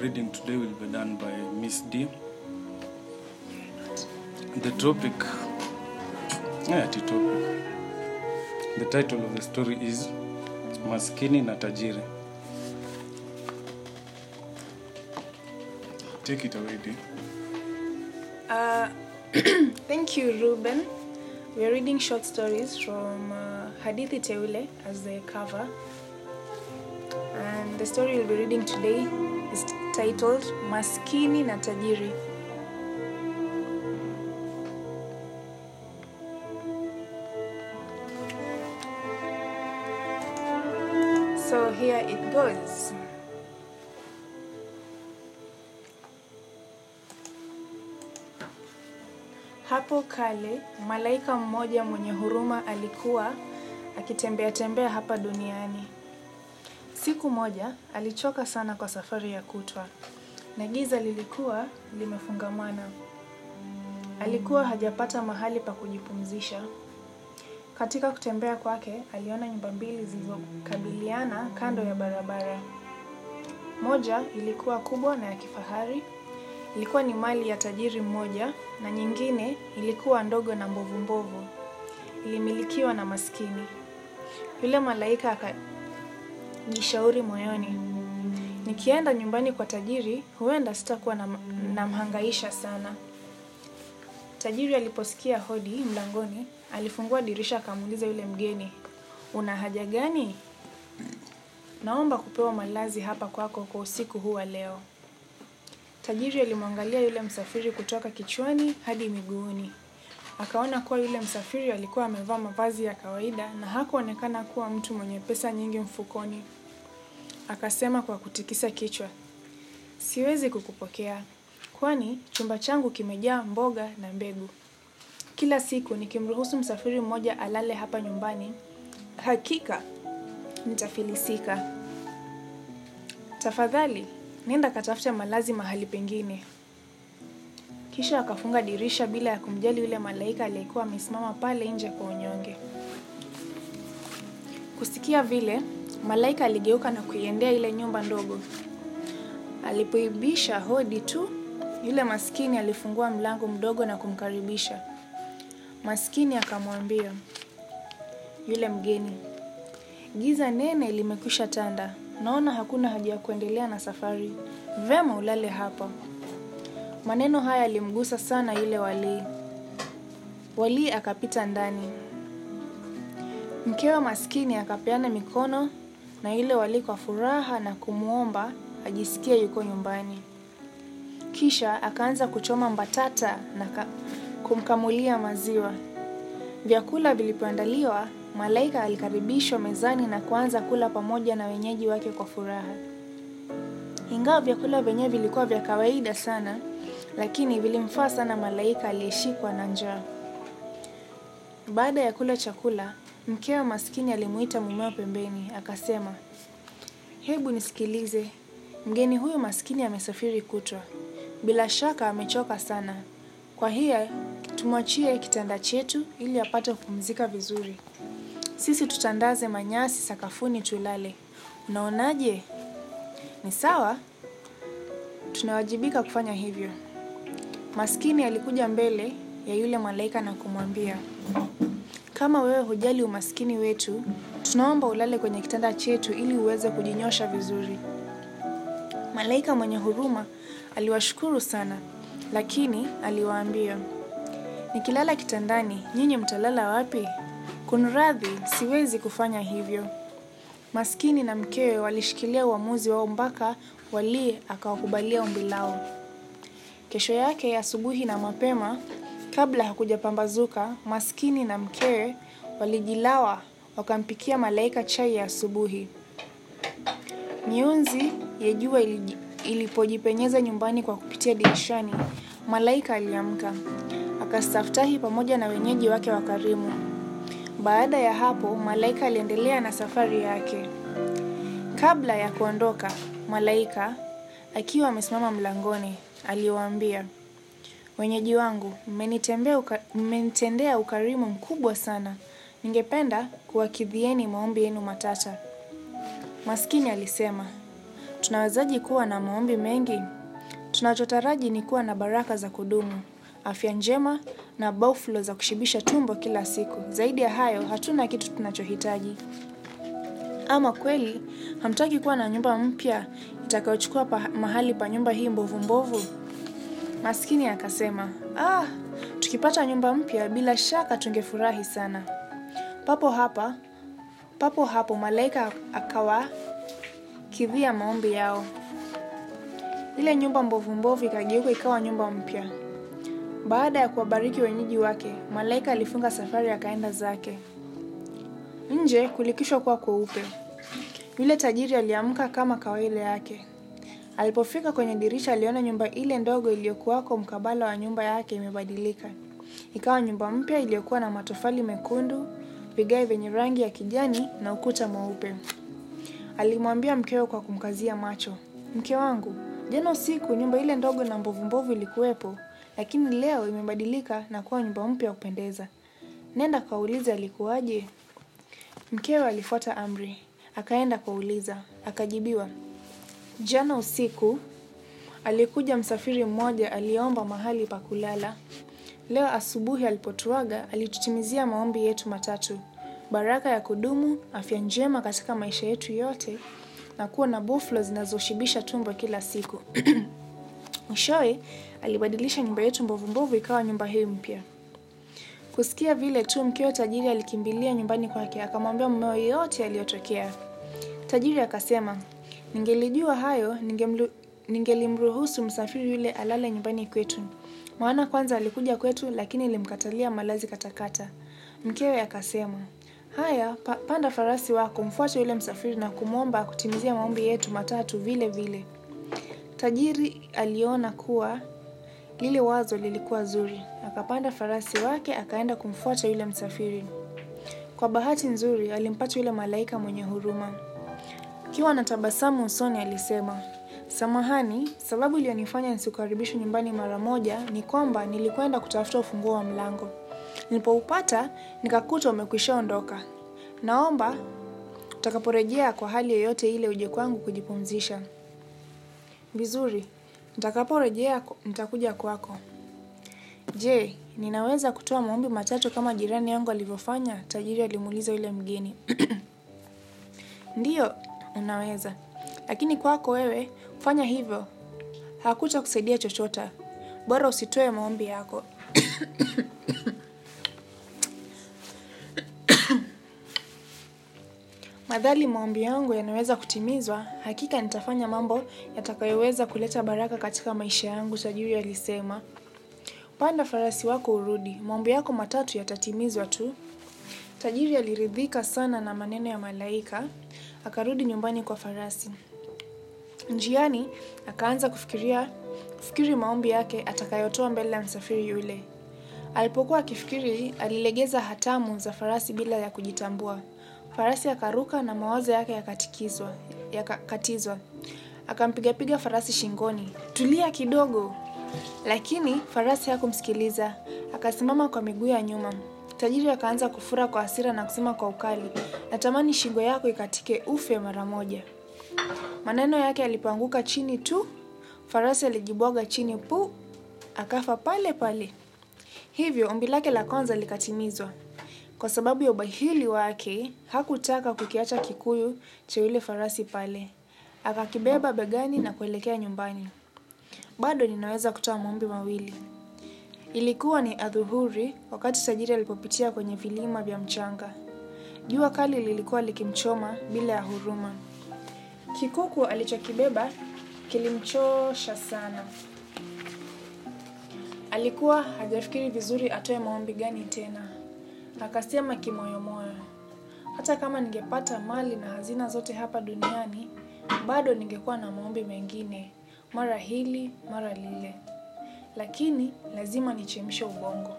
Reading today will be done by Miss D. The topic, yeah, the topic. The title of the story is Maskini na Tajiri. Take it away, D. Uh, thank you, Ruben. We are reading short stories from uh, Hadithi Teule as the cover. And the story we'll be reading today titled Maskini na Tajiri. So here it goes. Hapo kale, malaika mmoja mwenye huruma alikuwa akitembea tembea hapa duniani. Siku moja, alichoka sana kwa safari ya kutwa, na giza lilikuwa limefungamana. Alikuwa hajapata mahali pa kujipumzisha. Katika kutembea kwake, aliona nyumba mbili zilizokabiliana kando ya barabara. Moja ilikuwa kubwa na ya kifahari, ilikuwa ni mali ya tajiri mmoja na nyingine ilikuwa ndogo na mbovu mbovu. Ilimilikiwa na maskini. Yule malaika akajishauri moyoni, nikienda nyumbani kwa tajiri, huenda sitakuwa na namhangaisha sana. Tajiri aliposikia hodi mlangoni, alifungua dirisha akamuuliza yule mgeni, una haja gani? Naomba kupewa malazi hapa kwako kwa usiku huu wa leo. Tajiri alimwangalia yule msafiri kutoka kichwani hadi miguuni. Akaona kuwa yule msafiri alikuwa amevaa mavazi ya kawaida na hakuonekana kuwa mtu mwenye pesa nyingi mfukoni. Akasema kwa kutikisa kichwa, siwezi kukupokea, kwani chumba changu kimejaa mboga na mbegu. Kila siku nikimruhusu msafiri mmoja alale hapa nyumbani, hakika nitafilisika. Tafadhali, nenda katafuta malazi mahali pengine. Kisha akafunga dirisha bila ya kumjali yule malaika aliyekuwa amesimama pale nje kwa unyonge. Kusikia vile, malaika aligeuka na kuiendea ile nyumba ndogo. Alipoibisha hodi tu, yule maskini alifungua mlango mdogo na kumkaribisha. Maskini akamwambia yule mgeni, giza nene limekwisha tanda. Naona hakuna haja ya kuendelea na safari. Vema ulale hapa. Maneno haya yalimgusa sana yule walii. Walii akapita ndani. Mkewe maskini akapeana mikono na yule walikwa furaha na kumwomba ajisikie yuko nyumbani. Kisha akaanza kuchoma mbatata na kumkamulia maziwa. Vyakula vilipoandaliwa, malaika alikaribishwa mezani na kuanza kula pamoja na wenyeji wake kwa furaha. Ingawa vyakula vyenyewe vilikuwa vya kawaida sana, lakini vilimfaa sana malaika aliyeshikwa na njaa. Baada ya kula chakula, mkewe maskini alimuita mumeo pembeni, akasema, hebu nisikilize, mgeni huyu maskini amesafiri kutwa. Bila shaka amechoka sana. Kwa hiyo, tumwachie kitanda chetu ili apate kupumzika vizuri. Sisi tutandaze manyasi sakafuni tulale. Unaonaje? Ni sawa? Tunawajibika kufanya hivyo. Maskini alikuja mbele ya yule malaika na kumwambia, kama wewe hujali umaskini wetu, tunaomba ulale kwenye kitanda chetu ili uweze kujinyosha vizuri. Malaika mwenye huruma aliwashukuru sana, lakini aliwaambia, nikilala kitandani, nyinyi mtalala wapi? Kunradhi, siwezi kufanya hivyo. Maskini na mkewe walishikilia uamuzi wao mpaka walii akawakubalia ombi lao. Kesho yake asubuhi na mapema, kabla hakujapambazuka, maskini na mkewe walijilawa wakampikia malaika chai ya asubuhi. Mionzi ya jua ilipojipenyeza nyumbani kwa kupitia dirishani, malaika aliamka. Akastaftahi pamoja na wenyeji wake wakarimu. Baada ya hapo, malaika aliendelea na safari yake. Kabla ya kuondoka, malaika akiwa amesimama mlangoni, aliwaambia, wenyeji wangu, mmenitendea ukarimu mkubwa sana. Ningependa kuwakidhieni maombi yenu matata. Maskini alisema, tunawezaje kuwa na maombi mengi? Tunachotaraji ni kuwa na baraka za kudumu, afya njema na boflo za kushibisha tumbo kila siku. Zaidi ya hayo, hatuna kitu tunachohitaji. Ama kweli, hamtaki kuwa na nyumba mpya itakayochukua mahali pa nyumba hii mbovu mbovu? Maskini akasema, ah, tukipata nyumba mpya bila shaka tungefurahi sana. Papo hapa, papo hapo malaika akawakidhia maombi yao. Ile nyumba mbovu mbovu ikageuka ikawa nyumba mpya. Baada ya kuwabariki wenyeji wake, malaika alifunga safari akaenda zake. Nje kulikishwa kuwa kweupe. Yule tajiri aliamka kama kawaida yake. Alipofika kwenye dirisha aliona nyumba ile ndogo iliyokuwako mkabala wa nyumba yake imebadilika. Ikawa nyumba mpya iliyokuwa na matofali mekundu, vigae vyenye rangi ya kijani na ukuta mweupe. Alimwambia mkewe kwa kumkazia macho, mke wangu, jana usiku nyumba ile ndogo na mbovu mbovu ilikuwepo, lakini leo imebadilika na kuwa nyumba mpya ya kupendeza. Nenda kaulize alikuwaje? Mkewe alifuata amri, akaenda kuuliza, akajibiwa. Jana usiku alikuja msafiri mmoja aliyeomba mahali pa kulala. Leo asubuhi alipotuaga alitutimizia maombi yetu matatu: baraka ya kudumu, afya njema katika maisha yetu yote, na kuwa na buflo zinazoshibisha tumbo kila siku. Mwishowe alibadilisha nyumba yetu mbovu mbovu ikawa nyumba hii mpya. Kusikia vile tu, mkewe tajiri alikimbilia nyumbani kwake, akamwambia mumeo yote yaliyotokea. Tajiri akasema, ningelijua hayo ningelimruhusu msafiri yule alale nyumbani kwetu, maana kwanza alikuja kwetu, lakini nilimkatalia malazi katakata. Mkewe akasema, haya, pa, panda farasi wako, mfuate yule msafiri na kumwomba akutimizia maombi yetu matatu vile vile. Tajiri aliona kuwa lile wazo lilikuwa zuri, akapanda farasi wake akaenda kumfuata yule msafiri. Kwa bahati nzuri, alimpata yule malaika mwenye huruma. Akiwa na tabasamu usoni, alisema, samahani, sababu iliyonifanya nisikukaribishe nyumbani mara moja ni kwamba nilikwenda kutafuta ufunguo wa mlango. Nilipoupata nikakuta umekwisha ondoka. Naomba utakaporejea kwa hali yoyote ile uje kwangu kujipumzisha. Vizuri, nitakaporejea ku- nitakuja kwako. Je, ninaweza kutoa maombi matatu kama jirani yangu alivyofanya? Tajiri alimuuliza yule mgeni. Ndiyo, unaweza. Lakini kwako wewe, fanya hivyo. Hakuta kusaidia chochote. Bora usitoe maombi yako. Madhali maombi yangu yanaweza kutimizwa, hakika nitafanya mambo yatakayoweza kuleta baraka katika maisha yangu, tajiri alisema. Panda farasi wako urudi, maombi yako matatu yatatimizwa tu. Tajiri aliridhika sana na maneno ya malaika, akarudi nyumbani kwa farasi. Njiani, akaanza kufikiria kufikiri maombi yake atakayotoa mbele ya msafiri yule. Alipokuwa akifikiri, alilegeza hatamu za farasi bila ya kujitambua. Farasi akaruka na mawazo yake yakatikizwa, yakakatizwa. Akampigapiga farasi shingoni. Tulia kidogo. Lakini farasi hakumsikiliza. Akasimama kwa miguu ya nyuma. Tajiri akaanza kufura kwa hasira na kusema kwa ukali, natamani shingo yako ikatike ufe mara moja. Maneno yake yalipoanguka chini tu, farasi alijibwaga chini pu, akafa pale pale. Hivyo ombi lake la kwanza likatimizwa. Kwa sababu ya ubahili wake, hakutaka kukiacha kikuyu cha yule farasi pale. Akakibeba begani na kuelekea nyumbani. Bado ninaweza kutoa maombi mawili. Ilikuwa ni adhuhuri wakati tajiri alipopitia kwenye vilima vya mchanga. Jua kali lilikuwa likimchoma bila ya huruma. Kikuku alichokibeba kilimchosha sana. Alikuwa hajafikiri vizuri atoe maombi gani tena. Akasema kimoyomoyo, hata kama ningepata mali na hazina zote hapa duniani, bado ningekuwa na maombi mengine, mara hili, mara lile. Lakini lazima nichemshe ubongo,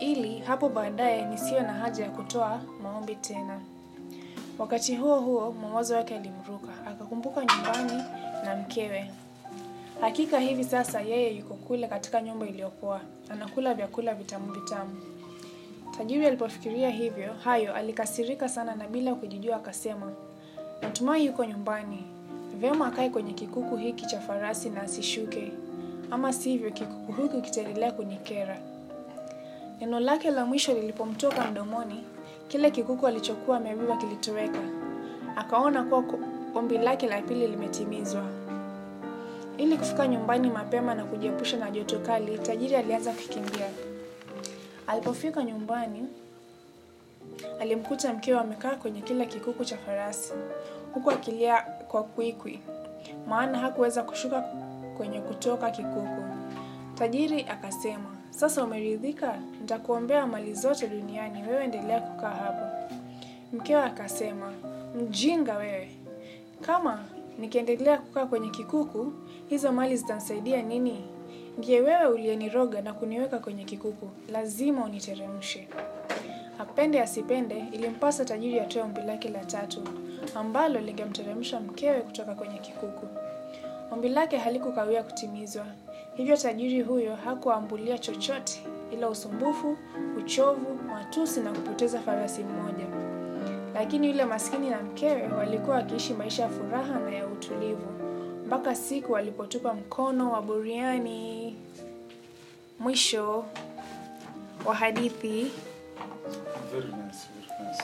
ili hapo baadaye nisiwe na haja ya kutoa maombi tena. Wakati huo huo, mawazo yake yalimruka, akakumbuka nyumbani na mkewe. Hakika hivi sasa yeye yuko kule katika nyumba iliyopoa, anakula vyakula vitamu vitamu. Tajiri alipofikiria hivyo hayo alikasirika sana na bila kujijua akasema, natumai yuko nyumbani. Vyema akae kwenye kikuku hiki cha farasi na asishuke, ama sivyo kikuku hiki kitaendelea kunikera. Neno lake la mwisho lilipomtoka mdomoni, kile kikuku alichokuwa amebeba kilitoweka. Akaona kuwa ombi lake la pili limetimizwa. Ili kufika nyumbani mapema na kujiepusha na joto kali, tajiri alianza kukimbia. Alipofika nyumbani, alimkuta mkewe amekaa kwenye kile kikuku cha farasi, huku akilia kwa kwikwi, maana hakuweza kushuka kwenye kutoka kikuku. Tajiri akasema, sasa umeridhika? Nitakuombea mali zote duniani, wewe endelea kukaa hapa. Mkewe akasema, mjinga wewe, kama nikiendelea kukaa kwenye kikuku, hizo mali zitanisaidia nini? Ndiye wewe uliyeniroga na kuniweka kwenye kikuku, lazima uniteremshe. Apende asipende, ilimpasa tajiri atoe ombi lake la tatu, ambalo lingemteremsha mkewe kutoka kwenye kikuku. Ombi lake halikukawia kutimizwa, hivyo tajiri huyo hakuambulia chochote ila usumbufu, uchovu, matusi na kupoteza farasi mmoja. Lakini yule maskini na mkewe walikuwa wakiishi maisha ya furaha na ya utulivu mpaka siku walipotupa mkono wa buriani. Mwisho wa hadithi. Very nice, very nice.